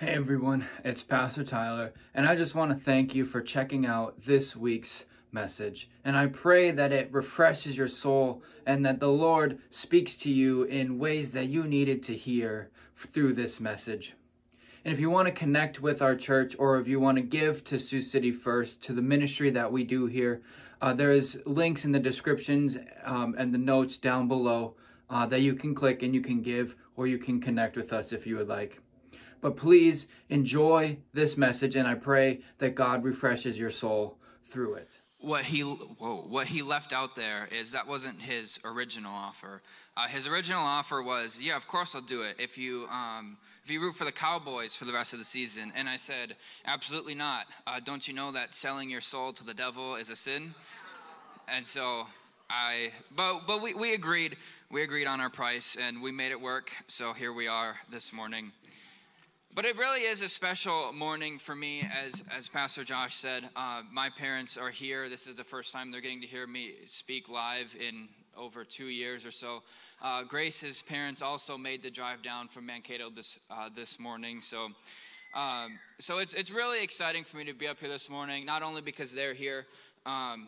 Hey everyone, it's Pastor Tyler, and I just want to thank you for checking out this week's message. And I pray that it refreshes your soul and that the Lord speaks to you in ways that you needed to hear through this message. And if you want to connect with our church or if you want to give to Sioux City First, to the ministry that we do here, uh, there is links in the descriptions um, and the notes down below uh, that you can click and you can give or you can connect with us if you would like. But please enjoy this message, and I pray that God refreshes your soul through it. What he whoa, what he left out there is that wasn't his original offer. Uh, his original offer was, yeah, of course I'll do it if you um, if you root for the Cowboys for the rest of the season. And I said, absolutely not. Uh, don't you know that selling your soul to the devil is a sin? And so I, but but we, we agreed we agreed on our price and we made it work. So here we are this morning. But it really is a special morning for me, as, as Pastor Josh said. Uh, my parents are here. This is the first time they're getting to hear me speak live in over two years or so. Uh, Grace's parents also made the drive down from Mankato this, uh, this morning. So, um, so it's, it's really exciting for me to be up here this morning, not only because they're here, um,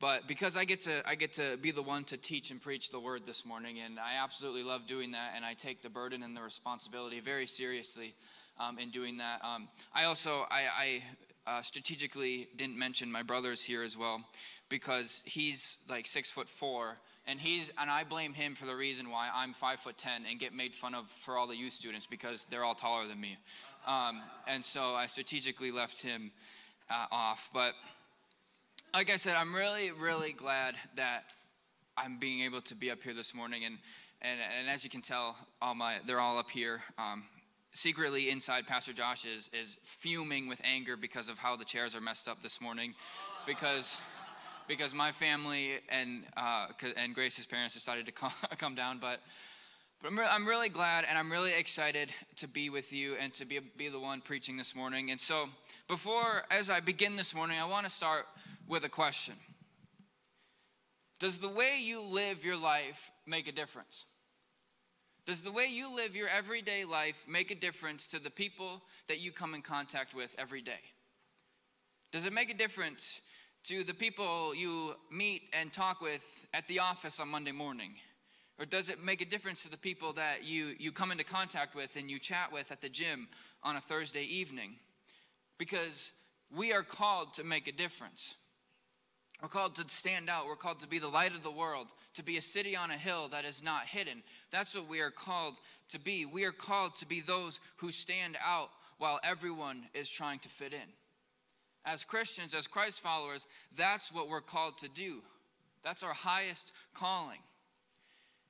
but because I get to I get to be the one to teach and preach the word this morning, and I absolutely love doing that, and I take the burden and the responsibility very seriously um, in doing that. Um, I also I, I uh, strategically didn't mention my brother's here as well because he's like six foot four, and he's and I blame him for the reason why I'm five foot ten and get made fun of for all the youth students because they're all taller than me, um, and so I strategically left him uh, off, but like I said, I'm really, really glad that I'm being able to be up here this morning. And, and, and as you can tell, all my, they're all up here. Um, secretly inside, Pastor Josh is, is fuming with anger because of how the chairs are messed up this morning. Because, because my family and, uh, and Grace's parents decided to come, come down. But, but I'm, re- I'm really glad and I'm really excited to be with you and to be, be the one preaching this morning. And so, before, as I begin this morning, I want to start with a question Does the way you live your life make a difference? Does the way you live your everyday life make a difference to the people that you come in contact with every day? Does it make a difference to the people you meet and talk with at the office on Monday morning? Or does it make a difference to the people that you, you come into contact with and you chat with at the gym on a Thursday evening? Because we are called to make a difference. We're called to stand out. We're called to be the light of the world, to be a city on a hill that is not hidden. That's what we are called to be. We are called to be those who stand out while everyone is trying to fit in. As Christians, as Christ followers, that's what we're called to do. That's our highest calling.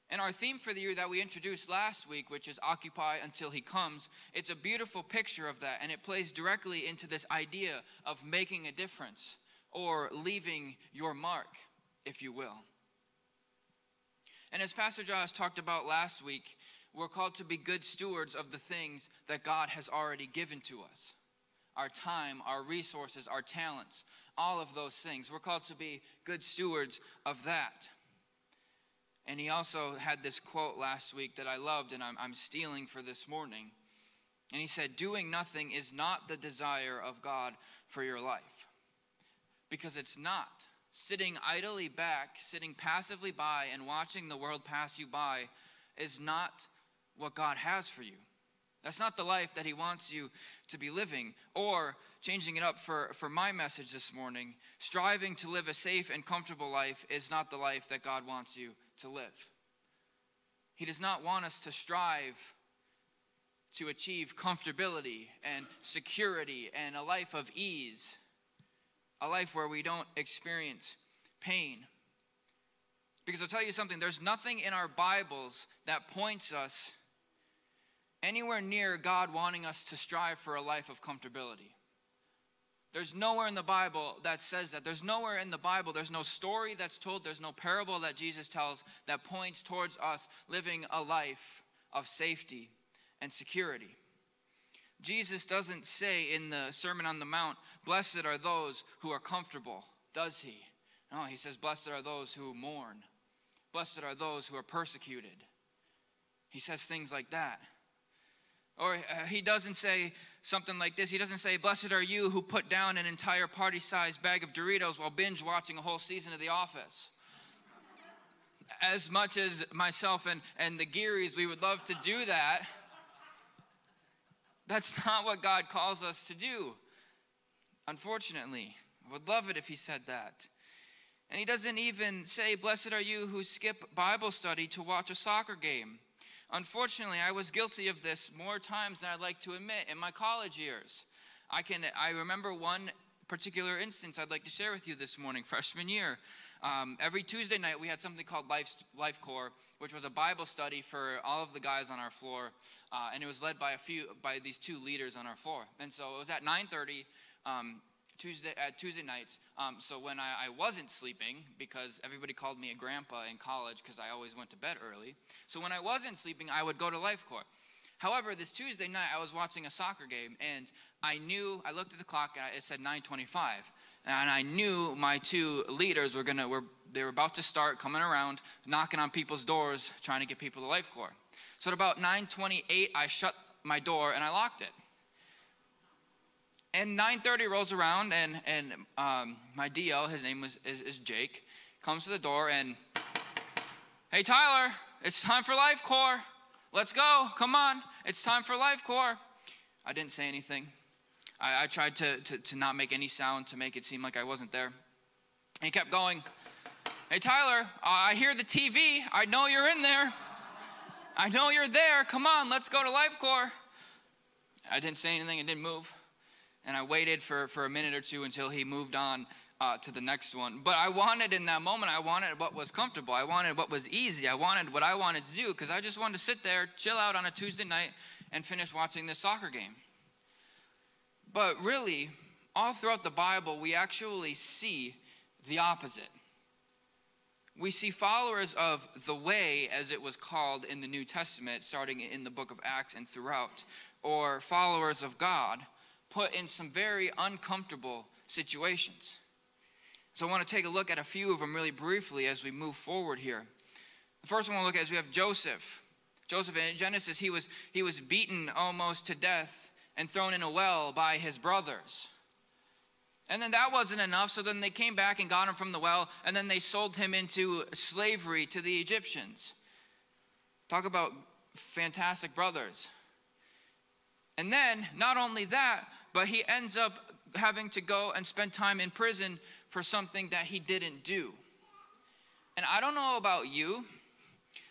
And our theme for the year that we introduced last week, which is Occupy Until He Comes, it's a beautiful picture of that, and it plays directly into this idea of making a difference or leaving your mark, if you will. And as Pastor Josh talked about last week, we're called to be good stewards of the things that God has already given to us our time, our resources, our talents, all of those things. We're called to be good stewards of that. And he also had this quote last week that I loved and I'm, I'm stealing for this morning. And he said, Doing nothing is not the desire of God for your life because it's not. Sitting idly back, sitting passively by, and watching the world pass you by is not what God has for you. That's not the life that He wants you to be living. Or, changing it up for, for my message this morning, striving to live a safe and comfortable life is not the life that God wants you to live. He does not want us to strive to achieve comfortability and security and a life of ease a life where we don't experience pain. Because I'll tell you something, there's nothing in our Bibles that points us anywhere near God wanting us to strive for a life of comfortability. There's nowhere in the Bible that says that. There's nowhere in the Bible, there's no story that's told, there's no parable that Jesus tells that points towards us living a life of safety and security. Jesus doesn't say in the Sermon on the Mount, Blessed are those who are comfortable, does he? No, he says, Blessed are those who mourn. Blessed are those who are persecuted. He says things like that. Or uh, he doesn't say something like this. He doesn't say, Blessed are you who put down an entire party sized bag of Doritos while binge watching a whole season of The Office. As much as myself and, and the Gearys, we would love to do that, that's not what God calls us to do. Unfortunately, I would love it if he said that. And he doesn't even say, Blessed are you who skip Bible study to watch a soccer game. Unfortunately, I was guilty of this more times than I'd like to admit in my college years. I can I remember one particular instance I'd like to share with you this morning, freshman year. Um, every Tuesday night, we had something called Life, Life Core, which was a Bible study for all of the guys on our floor, uh, and it was led by a few by these two leaders on our floor. And so it was at 9:30. Um, Tuesday at Tuesday nights. Um, so when I, I, wasn't sleeping, because everybody called me a grandpa in college because I always went to bed early. So when I wasn't sleeping, I would go to Life Core. However, this Tuesday night, I was watching a soccer game, and I knew I looked at the clock, and it said 9:25, and I knew my two leaders were gonna were they were about to start coming around, knocking on people's doors, trying to get people to Life Core. So at about 9:28, I shut my door and I locked it. And 9.30 rolls around and, and um, my dl his name was, is, is jake comes to the door and hey tyler it's time for life core let's go. Come on. It's time for life core i didn't say anything i, I tried to, to, to not make any sound to make it seem like i wasn't there and he kept going hey tyler i hear the tv i know you're in there i know you're there come on let's go to life core i didn't say anything i didn't move and I waited for, for a minute or two until he moved on uh, to the next one. But I wanted in that moment, I wanted what was comfortable. I wanted what was easy. I wanted what I wanted to do because I just wanted to sit there, chill out on a Tuesday night, and finish watching this soccer game. But really, all throughout the Bible, we actually see the opposite. We see followers of the way, as it was called in the New Testament, starting in the book of Acts and throughout, or followers of God put in some very uncomfortable situations. So I want to take a look at a few of them really briefly as we move forward here. The first one we'll look at is we have Joseph. Joseph in Genesis, he was, he was beaten almost to death and thrown in a well by his brothers. And then that wasn't enough, so then they came back and got him from the well, and then they sold him into slavery to the Egyptians. Talk about fantastic brothers. And then, not only that, but he ends up having to go and spend time in prison for something that he didn't do. And I don't know about you,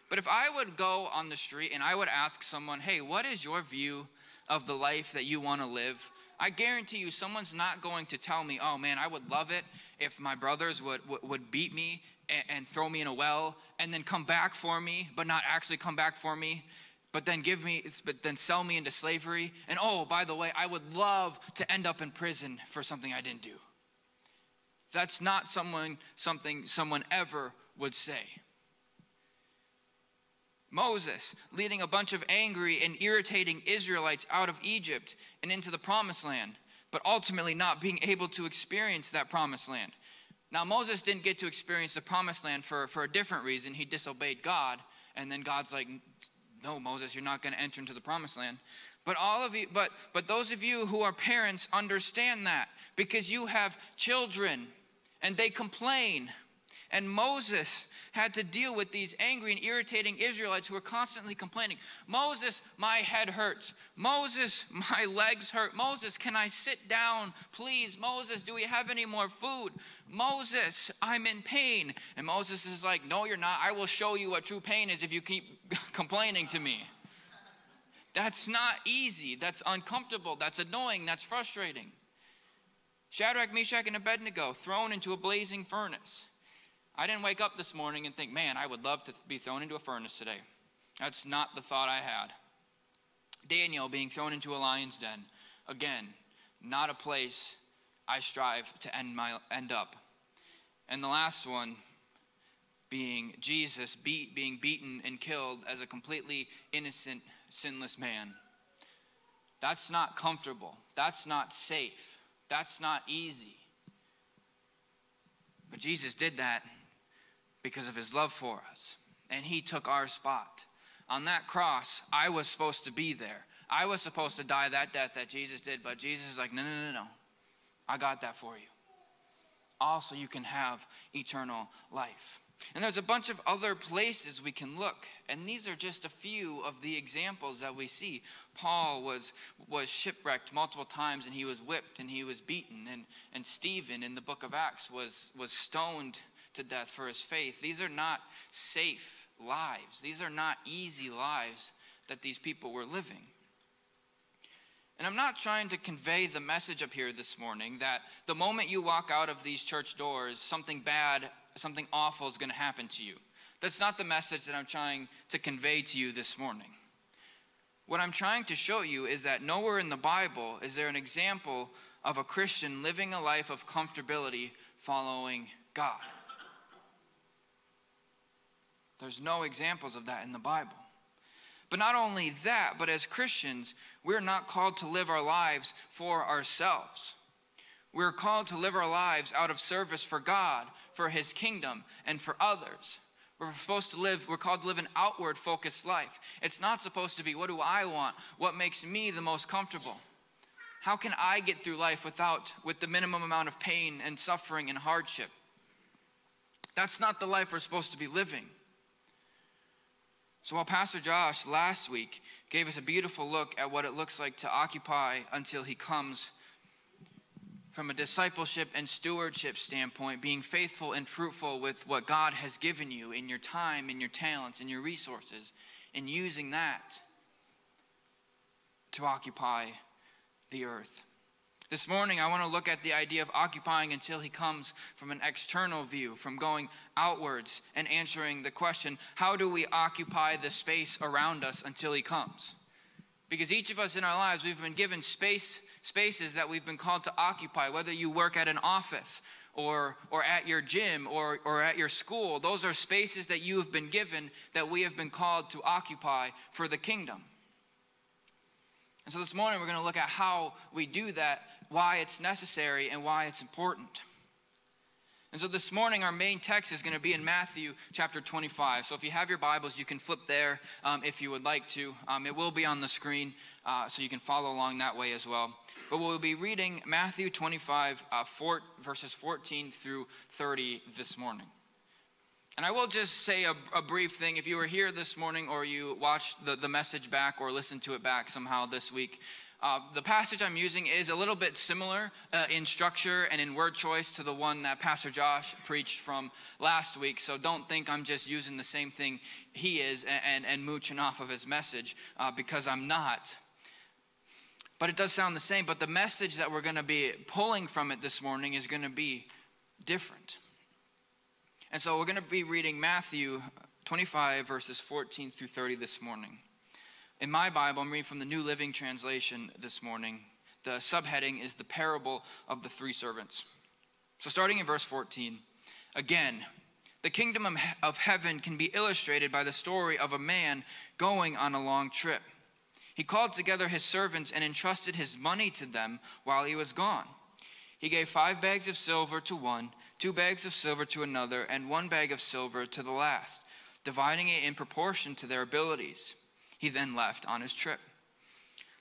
but if I would go on the street and I would ask someone, hey, what is your view of the life that you want to live? I guarantee you, someone's not going to tell me, oh man, I would love it if my brothers would, would, beat me and, and throw me in a well and then come back for me, but not actually come back for me but then give me but then sell me into slavery and oh by the way i would love to end up in prison for something i didn't do that's not someone something someone ever would say moses leading a bunch of angry and irritating israelites out of egypt and into the promised land but ultimately not being able to experience that promised land now moses didn't get to experience the promised land for, for a different reason he disobeyed god and then god's like no, Moses, you're not going to enter into the promised land. But all of you, but but those of you who are parents understand that because you have children and they complain. And Moses had to deal with these angry and irritating Israelites who were constantly complaining Moses, my head hurts. Moses, my legs hurt. Moses, can I sit down, please? Moses, do we have any more food? Moses, I'm in pain. And Moses is like, No, you're not. I will show you what true pain is if you keep complaining to me. That's not easy. That's uncomfortable. That's annoying. That's frustrating. Shadrach, Meshach, and Abednego thrown into a blazing furnace. I didn't wake up this morning and think, man, I would love to be thrown into a furnace today. That's not the thought I had. Daniel being thrown into a lion's den. Again, not a place I strive to end, my, end up. And the last one being Jesus beat, being beaten and killed as a completely innocent, sinless man. That's not comfortable. That's not safe. That's not easy. But Jesus did that because of his love for us. And he took our spot. On that cross, I was supposed to be there. I was supposed to die that death that Jesus did, but Jesus is like, no, no, no, no. I got that for you. Also, you can have eternal life. And there's a bunch of other places we can look. And these are just a few of the examples that we see. Paul was, was shipwrecked multiple times and he was whipped and he was beaten. And, and Stephen in the book of Acts was, was stoned to death for his faith. These are not safe lives, these are not easy lives that these people were living. And I'm not trying to convey the message up here this morning that the moment you walk out of these church doors, something bad, something awful is going to happen to you. That's not the message that I'm trying to convey to you this morning. What I'm trying to show you is that nowhere in the Bible is there an example of a Christian living a life of comfortability following God. There's no examples of that in the Bible. But not only that, but as Christians, we're not called to live our lives for ourselves. We're called to live our lives out of service for God, for His kingdom, and for others. We're supposed to live, we're called to live an outward focused life. It's not supposed to be what do I want? What makes me the most comfortable? How can I get through life without, with the minimum amount of pain and suffering and hardship? That's not the life we're supposed to be living. So while Pastor Josh last week gave us a beautiful look at what it looks like to occupy until he comes from a discipleship and stewardship standpoint, being faithful and fruitful with what God has given you in your time, in your talents, in your resources, and using that to occupy the earth. This morning, I want to look at the idea of occupying until he comes from an external view, from going outwards and answering the question how do we occupy the space around us until he comes? Because each of us in our lives, we've been given space, spaces that we've been called to occupy, whether you work at an office or, or at your gym or, or at your school. Those are spaces that you have been given that we have been called to occupy for the kingdom. And so this morning we're going to look at how we do that, why it's necessary, and why it's important. And so this morning, our main text is going to be in Matthew chapter 25. So if you have your Bibles, you can flip there um, if you would like to. Um, it will be on the screen, uh, so you can follow along that way as well. But we'll be reading Matthew 25, uh, four, verses 14 through 30 this morning. And I will just say a, a, brief thing. If you were here this morning or you watched the, the message back or listened to it back somehow this week, uh, the passage I'm using is a little bit similar uh, in structure and in word choice to the one that Pastor Josh preached from last week. So don't think I'm just using the same thing he is and, and, and mooching off of his message uh, because I'm not. But it does sound the same. But the message that we're going to be pulling from it this morning is going to be different. And so we're going to be reading Matthew 25, verses 14 through 30 this morning. In my Bible, I'm reading from the New Living Translation this morning. The subheading is the parable of the three servants. So, starting in verse 14, again, the kingdom of heaven can be illustrated by the story of a man going on a long trip. He called together his servants and entrusted his money to them while he was gone. He gave five bags of silver to one two bags of silver to another, and one bag of silver to the last, dividing it in proportion to their abilities. He then left on his trip.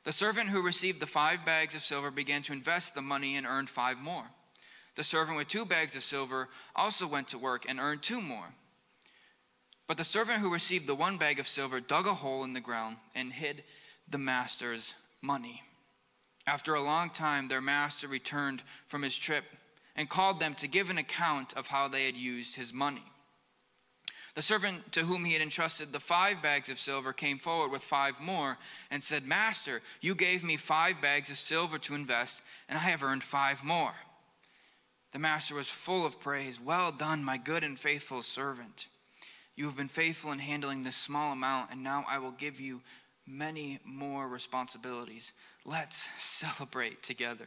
The servant who received the five bags of silver began to invest the money and earned five more. The servant with two bags of silver also went to work and earned two more. But the servant who received the one bag of silver dug a hole in the ground and hid the master's money. After a long time, their master returned from his trip and called them to give an account of how they had used his money. The servant to whom he had entrusted the five bags of silver came forward with five more and said, Master, you gave me five bags of silver to invest, and I have earned five more. The master was full of praise. Well done, my good and faithful servant. You have been faithful in handling this small amount, and now I will give you many more responsibilities. Let's celebrate together.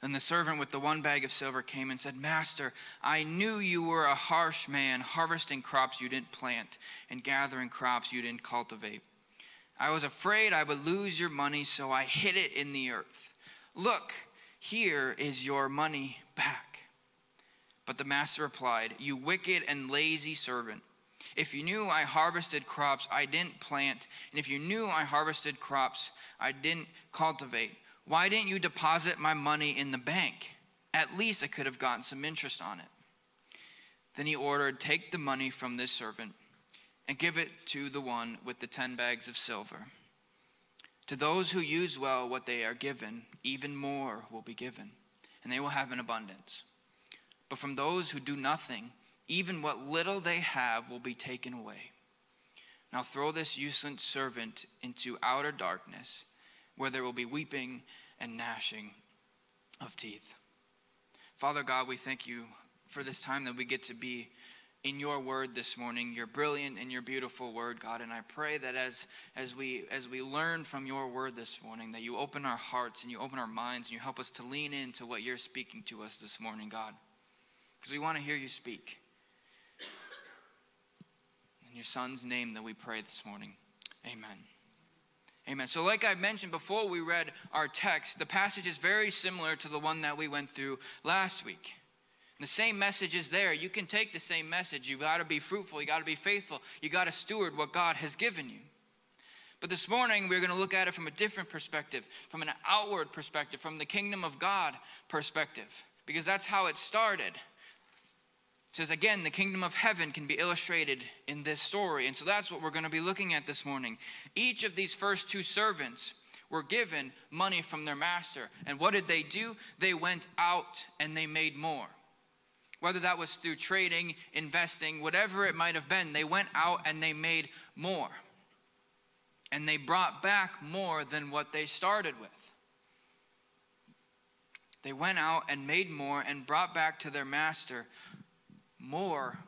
Then the servant with the one bag of silver came and said, Master, I knew you were a harsh man, harvesting crops you didn't plant and gathering crops you didn't cultivate. I was afraid I would lose your money, so I hid it in the earth. Look, here is your money back. But the master replied, You wicked and lazy servant. If you knew I harvested crops I didn't plant, and if you knew I harvested crops I didn't cultivate, why didn't you deposit my money in the bank? At least I could have gotten some interest on it. Then he ordered, Take the money from this servant and give it to the one with the ten bags of silver. To those who use well what they are given, even more will be given, and they will have an abundance. But from those who do nothing, even what little they have will be taken away. Now throw this useless servant into outer darkness where there will be weeping and gnashing of teeth. Father God, we thank you for this time that we get to be in your word this morning your brilliant and your beautiful word god. And i pray that as as we as we learn from your word this morning that you open our hearts and you open our minds and you help us to lean into what you're speaking to us this morning god. Because we want to hear you speak. In your son's name that we pray this morning. Amen Amen. So, like I mentioned before we read our text, the passage is very similar to the one that we went through last week. And the same message is there. You can take the same message. You got to be fruitful. You got to be faithful. You got to steward what God has given you. But this morning, we're going to look at it from a different perspective, from an outward perspective, from the kingdom of God perspective, because that's how it started. It says again, the kingdom of heaven can be illustrated in this story. And so that's what we're going to be looking at this morning. Each of these first two servants were given money from their master. And what did they do? They went out and they made more. Whether that was through trading, investing, whatever it might have been, they went out and they made more. And they brought back more than what they started with. They went out and made more and brought back to their master more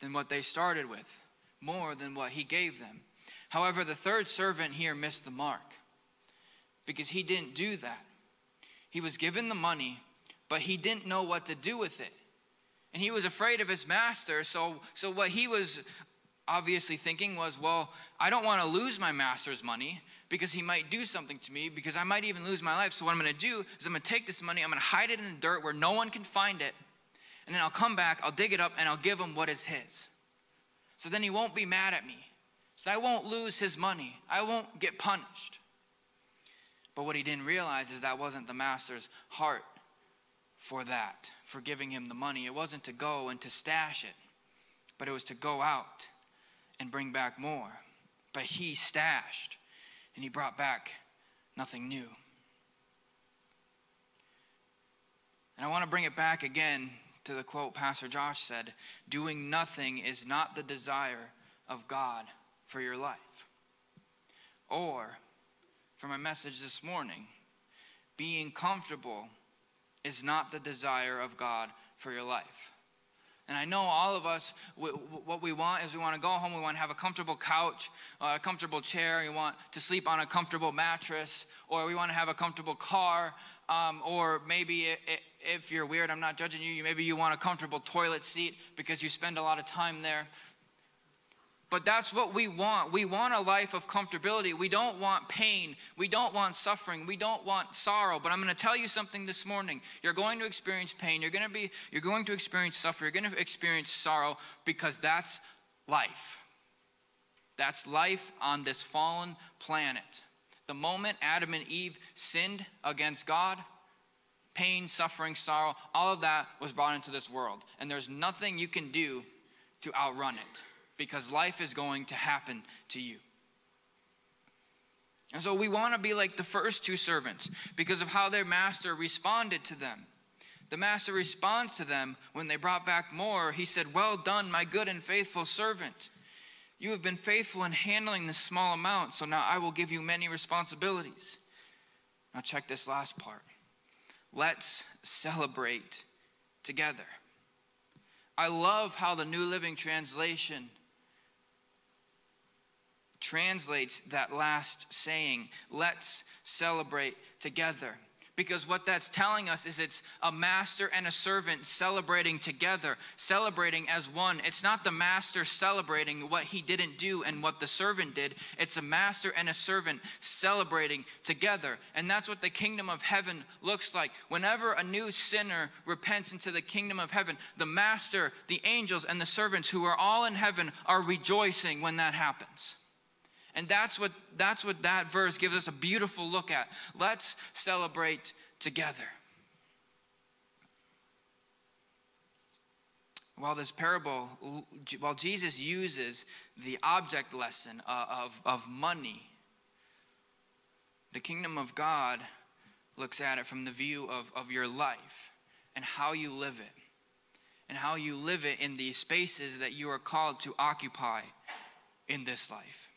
than what they started with, more than what he gave them. However, the third servant here missed the mark because he didn't do that. He was given the money, but he didn't know what to do with it. And he was afraid of his master, so, so what he was obviously thinking was, well, I don't want to lose my master's money because he might do something to me, because I might even lose my life. So, what I'm going to do is I'm going to take this money, I'm going to hide it in the dirt where no one can find it, and then I'll come back, I'll dig it up, and I'll give him what is his. So then he won't be mad at me. So I won't lose his money. I won't get punished. But what he didn't realize is that wasn't the master's heart for that, for giving him the money. It wasn't to go and to stash it, but it was to go out and bring back more. But he stashed and he brought back nothing new. And I want to bring it back again to the quote Pastor Josh said doing nothing is not the desire of God for your life. Or, for my message this morning, being comfortable is not the desire of God for your life. And I know all of us, what we want is we want to go home, we want to have a comfortable couch, uh, a comfortable chair, we want to sleep on a comfortable mattress, or we want to have a comfortable car, um, or maybe it, it, if you're weird, I'm not judging you, maybe you want a comfortable toilet seat because you spend a lot of time there. But that's what we want. We want a life of comfortability. We don't want pain. We don't want suffering. We don't want sorrow. But I'm going to tell you something this morning. You're going to experience pain. You're going to be you're going to experience suffering. You're going to experience sorrow because that's life. That's life on this fallen planet. The moment Adam and Eve sinned against God, pain, suffering, sorrow, all of that was brought into this world. And there's nothing you can do to outrun it because life is going to happen to you. And so we want to be like the first two servants because of how their master responded to them. The master responds to them when they brought back more. He said, Well done, my good and faithful servant. You have been faithful in handling this small amount, so now I will give you many responsibilities. Now, check this last part. Let's celebrate together. I love how the New Living Translation translates that last saying, let's celebrate together. Because what that's telling us is it's a master and a servant celebrating together, celebrating as one. It's not the master celebrating what he didn't do and what the servant did. It's a master and a servant celebrating together. And that's what the kingdom of heaven looks like. Whenever a new sinner repents into the kingdom of heaven, the master, the angels, and the servants who are all in heaven are rejoicing when that happens. And that's what, that's what that verse gives us a beautiful look at. Let's celebrate together. While this parable, while Jesus uses the object lesson uh, of, of money, the kingdom of God looks at it from the view of, of your life and how you live it, and how you live it in the spaces that you are called to occupy in this life.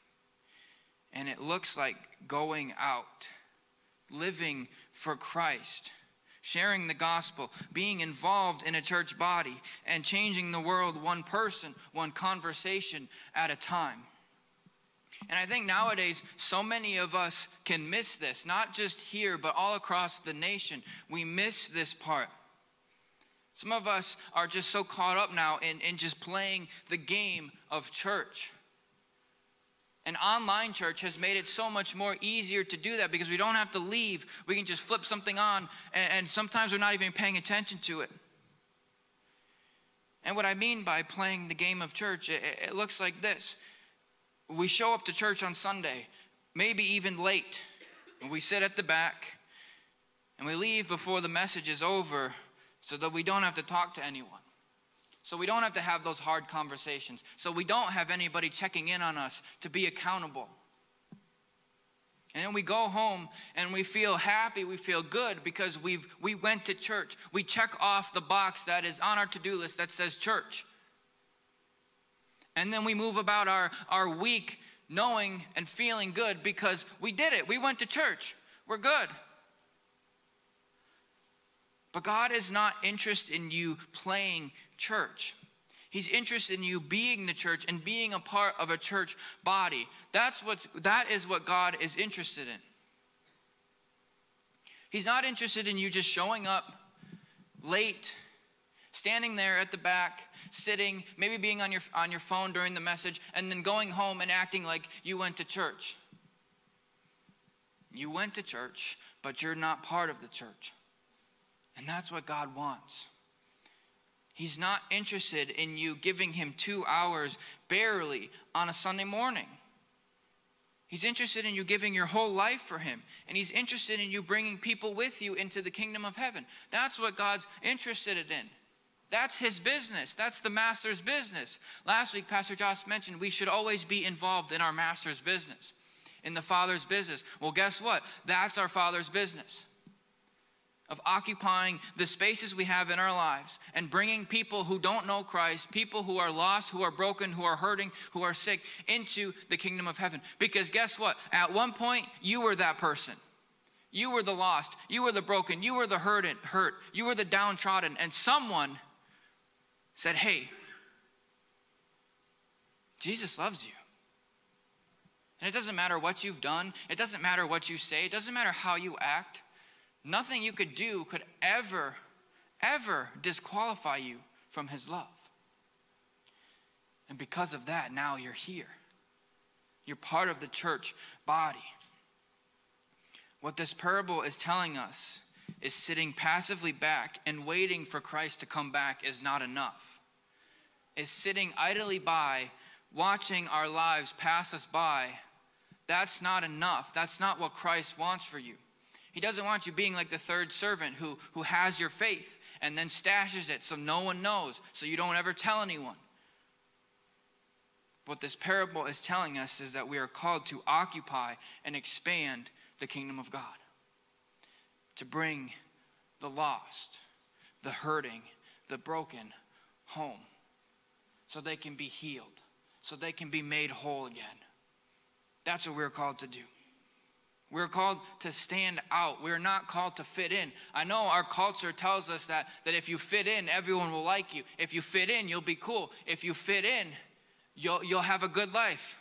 And it looks like going out, living for Christ, sharing the gospel, being involved in a church body, and changing the world one person, one conversation at a time. And I think nowadays, so many of us can miss this, not just here, but all across the nation. We miss this part. Some of us are just so caught up now in, in just playing the game of church. And online church has made it so much more easier to do that because we don't have to leave. We can just flip something on, and, and sometimes we're not even paying attention to it. And what I mean by playing the game of church, it, it looks like this we show up to church on Sunday, maybe even late, and we sit at the back, and we leave before the message is over so that we don't have to talk to anyone. So we don't have to have those hard conversations. So we don't have anybody checking in on us to be accountable. And then we go home and we feel happy, we feel good because we've, we went to church. We check off the box that is on our to do list that says church. And then we move about our, our week knowing and feeling good because we did it. We went to church. We're good. But God is not interested in you playing church. He's interested in you being the church and being a part of a church body. That's what's, that is what God is interested in. He's not interested in you just showing up late, standing there at the back, sitting, maybe being on your, on your phone during the message, and then going home and acting like you went to church. You went to church, but you're not part of the church. And that's what God wants. He's not interested in you giving him two hours barely on a Sunday morning. He's interested in you giving your whole life for him. And he's interested in you bringing people with you into the kingdom of heaven. That's what God's interested in. That's his business. That's the master's business. Last week, Pastor Josh mentioned we should always be involved in our master's business, in the Father's business. Well, guess what? That's our Father's business of occupying the spaces we have in our lives and bringing people who don't know Christ, people who are lost, who are broken, who are hurting, who are sick, into the kingdom of heaven. Because guess what? At one point, you were that person. You were the lost. You were the broken. You were the hurt. hurt. You were the downtrodden. And someone said, Hey, Jesus loves you. And it doesn't matter what you've done, it doesn't matter what you say, it doesn't matter how you act. Nothing you could do could ever, ever disqualify you from his love. And because of that, now you're here. You're part of the church body. What this parable is telling us is sitting passively back and waiting for Christ to come back is not enough. Is sitting idly by, watching our lives pass us by, that's not enough. That's not what Christ wants for you. He doesn't want you being like the third servant who, who has your faith and then stashes it so no one knows, so you don't ever tell anyone. What this parable is telling us is that we are called to occupy and expand the kingdom of God, to bring the lost, the hurting, the broken home so they can be healed, so they can be made whole again. That's what we're called to do. We're called to stand out. We're not called to fit in. I know our culture tells us that, that if you fit in, everyone will like you. If you fit in, you'll be cool. If you fit in, you'll, you'll have a good life.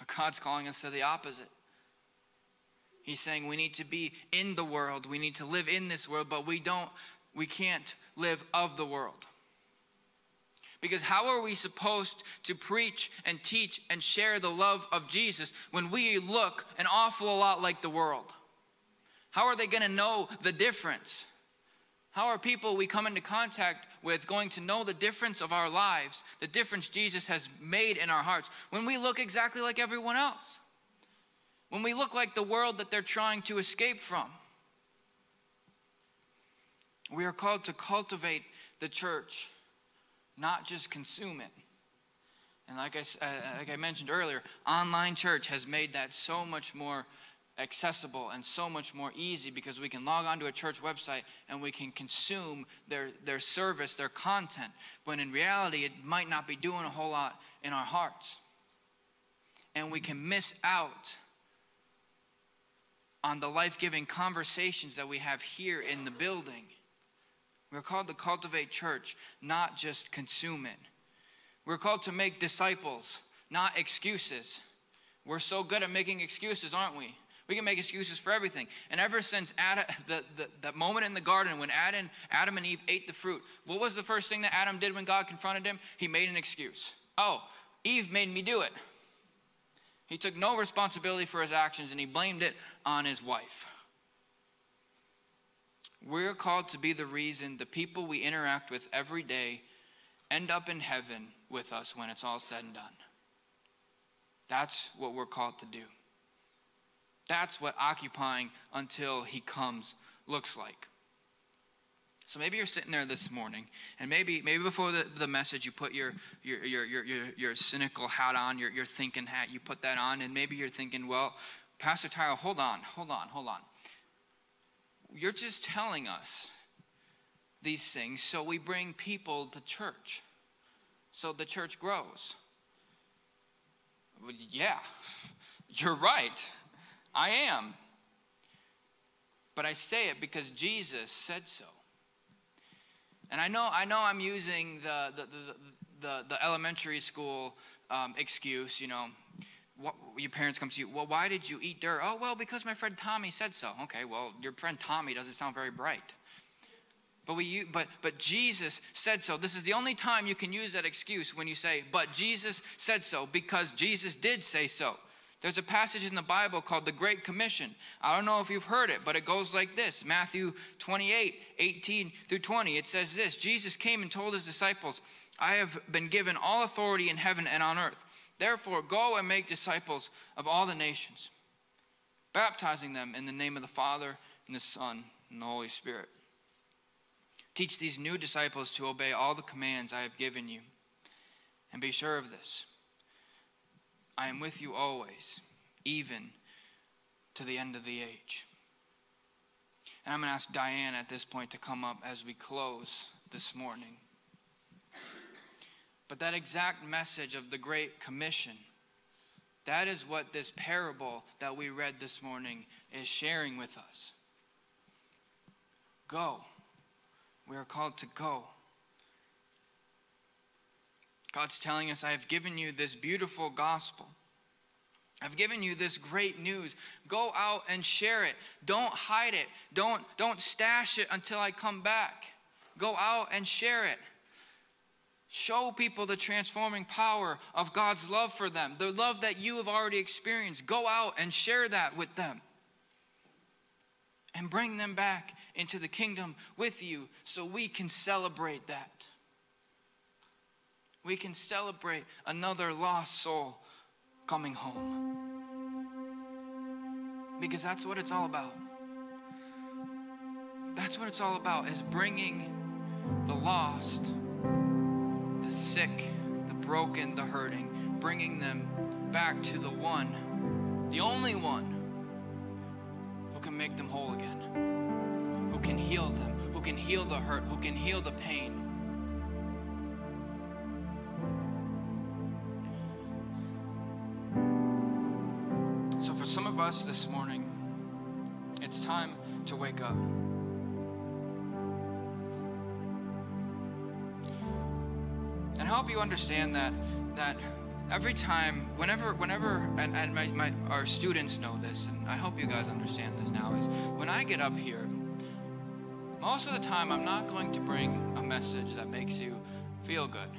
But God's calling us to the opposite. He's saying we need to be in the world, we need to live in this world, but we don't, we can't live of the world. Because how are we supposed to preach and teach and share the love of Jesus when we look an awful lot like the world? How are they going to know the difference? How are people we come into contact with going to know the difference of our lives, the difference Jesus has made in our hearts, when we look exactly like everyone else? When we look like the world that they're trying to escape from? We are called to cultivate the church, not just consume it. And like I, uh, like I mentioned earlier, online church has made that so much more accessible and so much more easy because we can log onto a church website and we can consume their, their service, their content. But in reality, it might not be doing a whole lot in our hearts. And we can miss out on the life giving conversations that we have here in the building. We're called to cultivate church, not just consume it. We're called to make disciples, not excuses. We're so good at making excuses, aren't we? We can make excuses for everything. And ever since Adam, the, the, that moment in the garden when Adam, Adam and Eve ate the fruit, what was the first thing that Adam did when God confronted him? He made an excuse. Oh, Eve made me do it. He took no responsibility for his actions and he blamed it on his wife. We're called to be the reason the people we interact with every day end up in heaven with us when it's all said and done. That's what we're called to do. That's what occupying until he comes looks like. So maybe you're sitting there this morning, and maybe maybe before the, the message you put your your, your your your your cynical hat on, your your thinking hat, you put that on, and maybe you're thinking, well, Pastor Tyler, hold on, hold on, hold on. You're just telling us these things so we bring people to church, so the church grows. Well, yeah, you're right. I am. But I say it because Jesus said so. And I know, I know I'm using the, the, the, the, the elementary school um, excuse, you know, what, your parents come to you, well, why did you eat dirt? Oh, well, because my friend Tommy said so. Okay, well, your friend Tommy doesn't sound very bright. But, we, but, but Jesus said so. This is the only time you can use that excuse when you say, but Jesus said so, because Jesus did say so. There's a passage in the Bible called the Great Commission. I don't know if you've heard it, but it goes like this Matthew 28 18 through 20. It says this Jesus came and told his disciples, I have been given all authority in heaven and on earth. Therefore, go and make disciples of all the nations, baptizing them in the name of the Father, and the Son, and the Holy Spirit. Teach these new disciples to obey all the commands I have given you. And be sure of this I am with you always, even to the end of the age. And I'm going to ask Diane at this point to come up as we close this morning. But that exact message of the Great Commission, that is what this parable that we read this morning is sharing with us. Go. We are called to go. God's telling us, I have given you this beautiful gospel. I've given you this great news. Go out and share it. Don't hide it. Don't, don't stash it until I come back. Go out and share it. Show people the transforming power of God's love for them, the love that you have already experienced. Go out and share that with them. And bring them back into the kingdom with you so we can celebrate that we can celebrate another lost soul coming home. Because that's what it's all about. That's what it's all about is bringing the lost, the sick, the broken, the hurting, bringing them back to the one, the only one who can make them whole again, who can heal them, who can heal the hurt, who can heal the pain So, for some of us this morning, it's time to wake up. Help you understand that that every time, whenever, whenever, and, and my, my, our students know this, and I hope you guys understand this now, is when I get up here, most of the time I'm not going to bring a message that makes you feel good.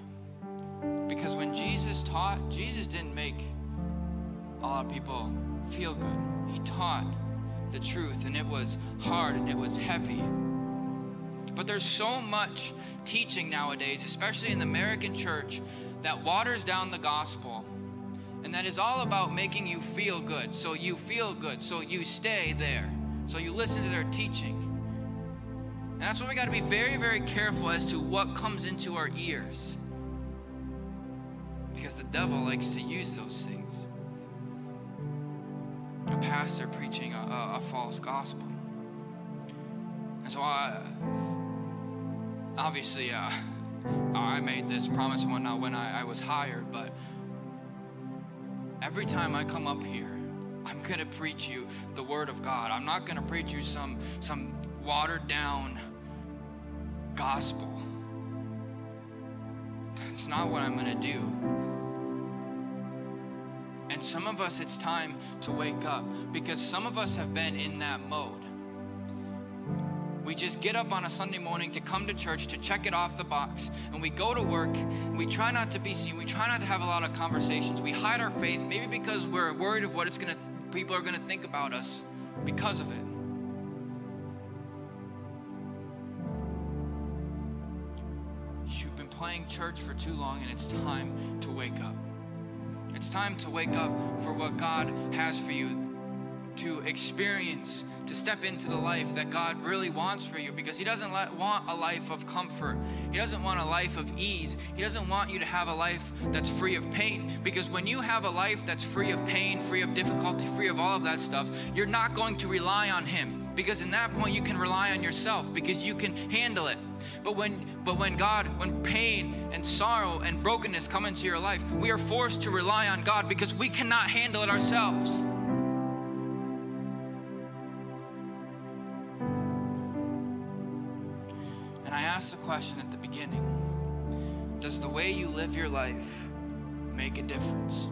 Because when Jesus taught, Jesus didn't make a lot of people feel good. He taught the truth, and it was hard and it was heavy. But there's so much teaching nowadays, especially in the American church, that waters down the gospel. And that is all about making you feel good. So you feel good. So you stay there. So you listen to their teaching. And that's why we got to be very, very careful as to what comes into our ears. Because the devil likes to use those things. A pastor preaching a, a, a false gospel. And so I, obviously, uh, I made this promise and whatnot when I, I was hired, but every time I come up here, I'm going to preach you the word of God. I'm not going to preach you some, some watered down gospel. It's not what I'm going to do. And some of us, it's time to wake up because some of us have been in that mode. We just get up on a Sunday morning to come to church to check it off the box. And we go to work and we try not to be seen. We try not to have a lot of conversations. We hide our faith, maybe because we're worried of what it's gonna people are gonna think about us because of it. You've been playing church for too long and it's time to wake up. It's time to wake up for what God has for you to experience, to step into the life that God really wants for you because He doesn't want a life of comfort. He doesn't want a life of ease. He doesn't want you to have a life that's free of pain because when you have a life that's free of pain, free of difficulty, free of all of that stuff, you're not going to rely on Him because in that point you can rely on yourself because you can handle it. But when but when God, when pain and sorrow and brokenness come into your life, we are forced to rely on God because we cannot handle it ourselves. Question at the beginning Does the way you live your life make a difference?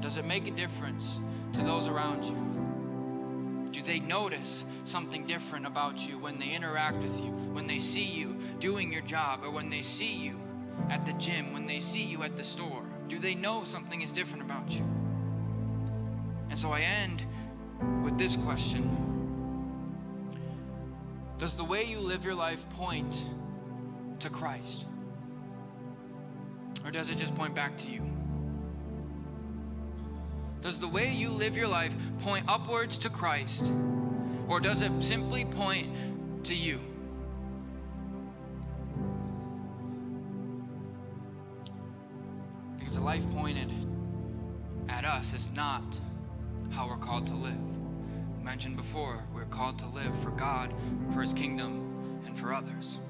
Does it make a difference to those around you? Do they notice something different about you when they interact with you, when they see you doing your job, or when they see you at the gym, when they see you at the store? Do they know something is different about you? And so I end with this question does the way you live your life point to Christ? Or does it just point back to you? Does the way you live your life point upwards to Christ? Or does it simply point to you? Because a life pointed at us is not how we're called to live mentioned before, we're called to live for God, for His kingdom, and for others.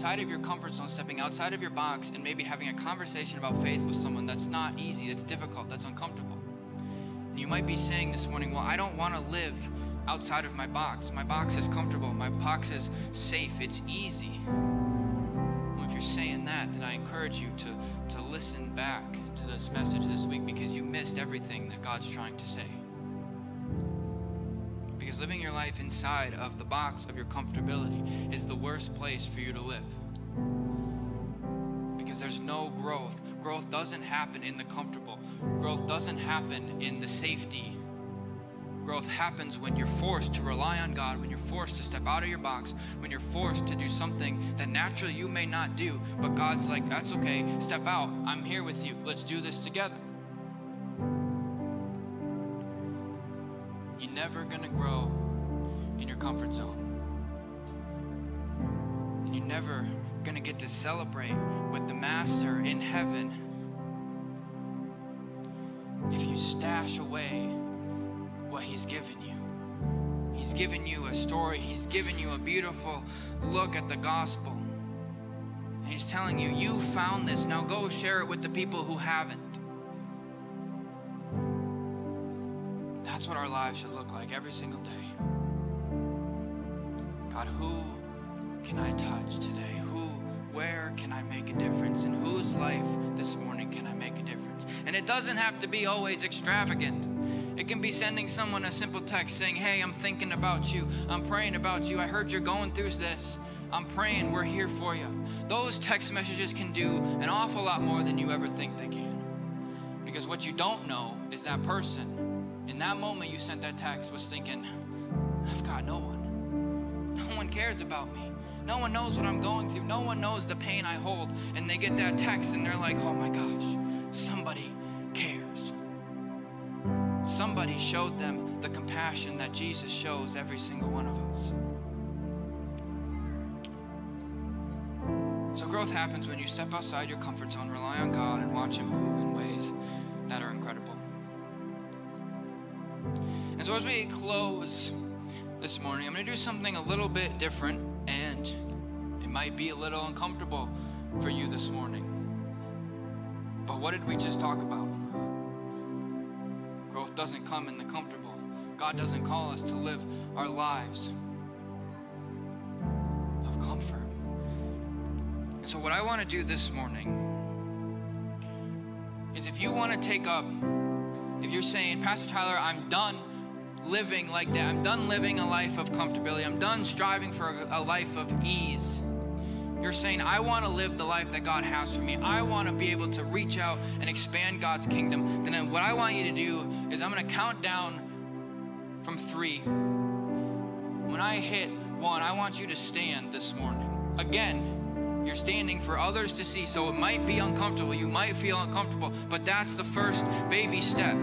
Outside of your comfort zone, stepping outside of your box, and maybe having a conversation about faith with someone that's not easy, that's difficult, that's uncomfortable. And you might be saying this morning, well, I don't want to live outside of my box. My box is comfortable. My box is safe. It's easy. Well, if you're saying that, then I encourage you to, to listen back to this message this week because you missed everything that God's trying to say. Living your life inside of the box of your comfortability is the worst place for you to live. Because there's no growth. Growth doesn't happen in the comfortable, growth doesn't happen in the safety growth happens when you're forced to rely on God, when you're forced to step out of your box, when you're forced to do something that naturally you may not do, but God's like, that's okay, step out, I'm here with you, let's do this together. You're never going to grow in your comfort zone. And you're never going to get to celebrate with the Master in heaven if you stash away what He's given you. He's given you a story, He's given you a beautiful look at the gospel. And He's telling you, you found this. Now go share it with the people who haven't. That's what our lives should look like every single day. God, who can I touch today? Who, where can I make a difference? In whose life this morning can I make a difference? And it doesn't have to be always extravagant. It can be sending someone a simple text saying, Hey, I'm thinking about you. I'm praying about you. I heard you're going through this. I'm praying. We're here for you. Those text messages can do an awful lot more than you ever think they can. Because what you don't know is that person, in that moment you sent that text, was thinking, I've got no one. No one cares about me. No one knows what I'm going through. No one knows the pain I hold. And they get that text and they're like, oh my gosh, somebody cares. Somebody showed them the compassion that Jesus shows every single one of us. So, growth happens when you step outside your comfort zone, rely on God, and watch Him move in ways And so, as we close this morning, I'm going to do something a little bit different, and it might be a little uncomfortable for you this morning. But what did we just talk about? Growth doesn't come in the comfortable. God doesn't call us to live our lives of comfort. And so, what I want to do this morning is if you want to take up, if you're saying, Pastor Tyler, I'm done living like that, I'm done living a life of comfortability, I'm done striving for a, a life of ease. You're saying, I want to live the life that God has for me. I want to be able to reach out and expand God's kingdom. Then, what I want you to do is, I'm going to count down from three. When I hit one, I want you to stand this morning. Again, you're standing for others to see, so it might be uncomfortable. You might feel uncomfortable, but that's the first baby step.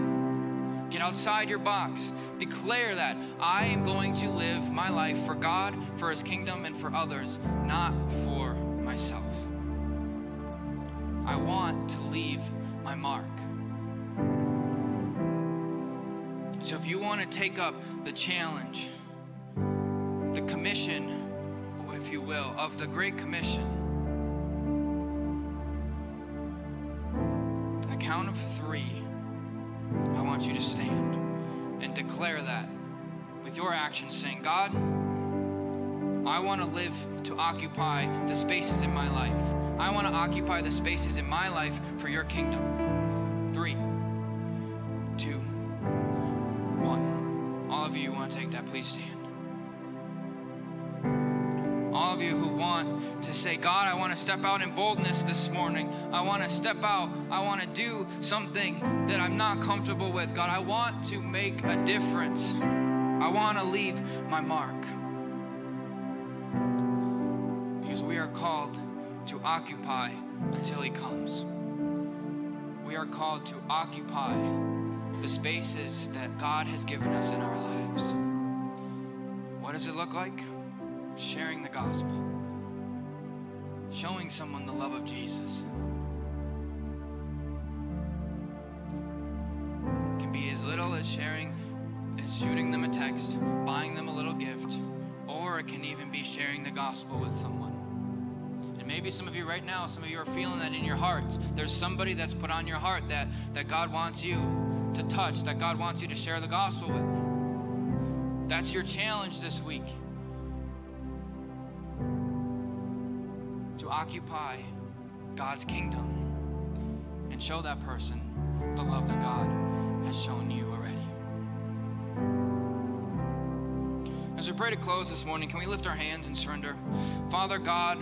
Get outside your box. Declare that I am going to live my life for God, for His kingdom, and for others, not for myself. I want to leave my mark. So if you want to take up the challenge, the commission, oh, if you will, of the Great Commission, count of want you to stand and declare that with your actions, saying, God, I want to live to occupy the spaces in my life. I want to occupy the spaces in my life for your kingdom. Three, two, one. All of you want to take that, please stand all of you who want to say, God, I want to step out in boldness this morning. I want to step out. I want to do something that I'm not comfortable with. God, I want to make a difference. I want to leave my mark. Because we are called to occupy until He comes. We are called to occupy the spaces that God has given us in our lives. What does it look like? Sharing the gospel, showing someone the love of Jesus. It can be as little as sharing, as shooting them a text, buying them a little gift, or it can even be sharing the gospel with someone. And maybe some of you right now, some of you are feeling that in your hearts. There's somebody that's put on your heart that, that God wants you to touch, that God wants you to share the gospel with. That's your challenge this week. Occupy God's kingdom and show that person the love that God has shown you already. As we pray to close this morning, can we lift our hands and surrender? Father God,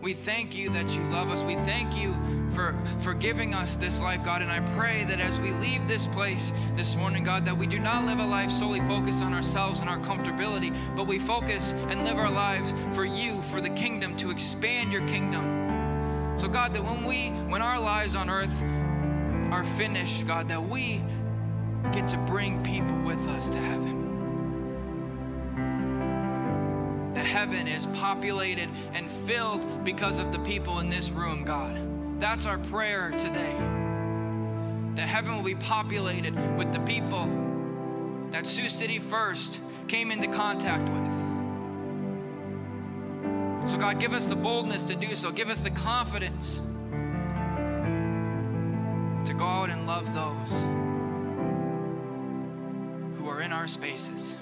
we thank you that you love us. We thank you for, for giving us this life, God. And I pray that as we leave this place this morning, God, that we do not live a life solely focused on ourselves and our comfortability, but we focus and live our lives for you, for the kingdom, to expand your kingdom. So, God, that when we, when our lives on earth are finished, God, that we get to bring people with us to heaven. Heaven is populated and filled because of the people in this room, God. That's our prayer today. The heaven will be populated with the people that Sioux City First came into contact with. So, God, give us the boldness to do so. Give us the confidence to go out and love those who are in our spaces.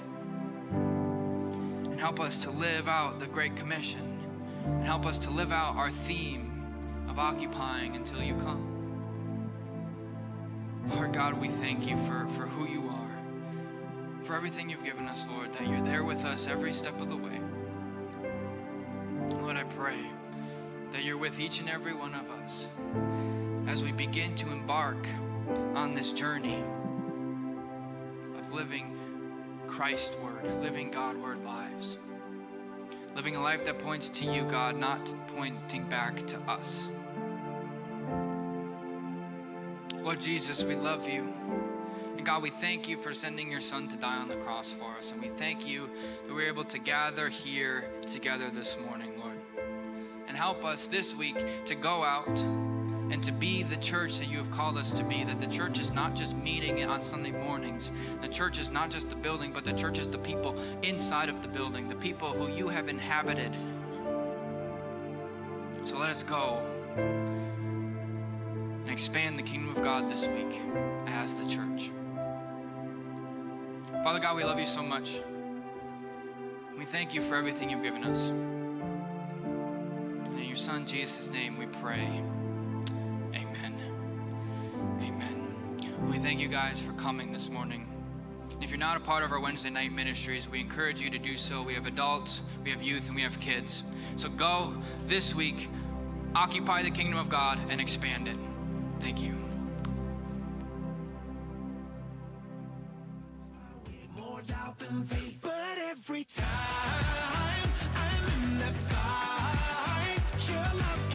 Help us to live out the Great Commission. And help us to live out our theme of occupying until you come. Lord God, we thank you for, for who you are, for everything you've given us, Lord, that you're there with us every step of the way. Lord, I pray that you're with each and every one of us as we begin to embark on this journey of living Christ Word, living God Word lives. Living a life that points to you, God, not pointing back to us. Lord Jesus, we love you. And God, we thank you for sending your son to die on the cross for us. And we thank you that we're able to gather here together this morning, Lord. And help us this week to go out and to be the church that you have called us to be. That the church is not just meeting on Sunday mornings, the church is not just the building, but the church is the people inside of the building, the people who you have inhabited. So let us go and expand the kingdom of God this week as the church. Father God, we love you so much. We thank you for everything you've given us. And in your Son, Jesus' name, we pray. We thank you guys for coming this morning. If you're not a part of our Wednesday night ministries, we encourage you to do so. We have adults, we have youth, and we have kids. So go this week, occupy the kingdom of God, and expand it. Thank you. More doubt than faith.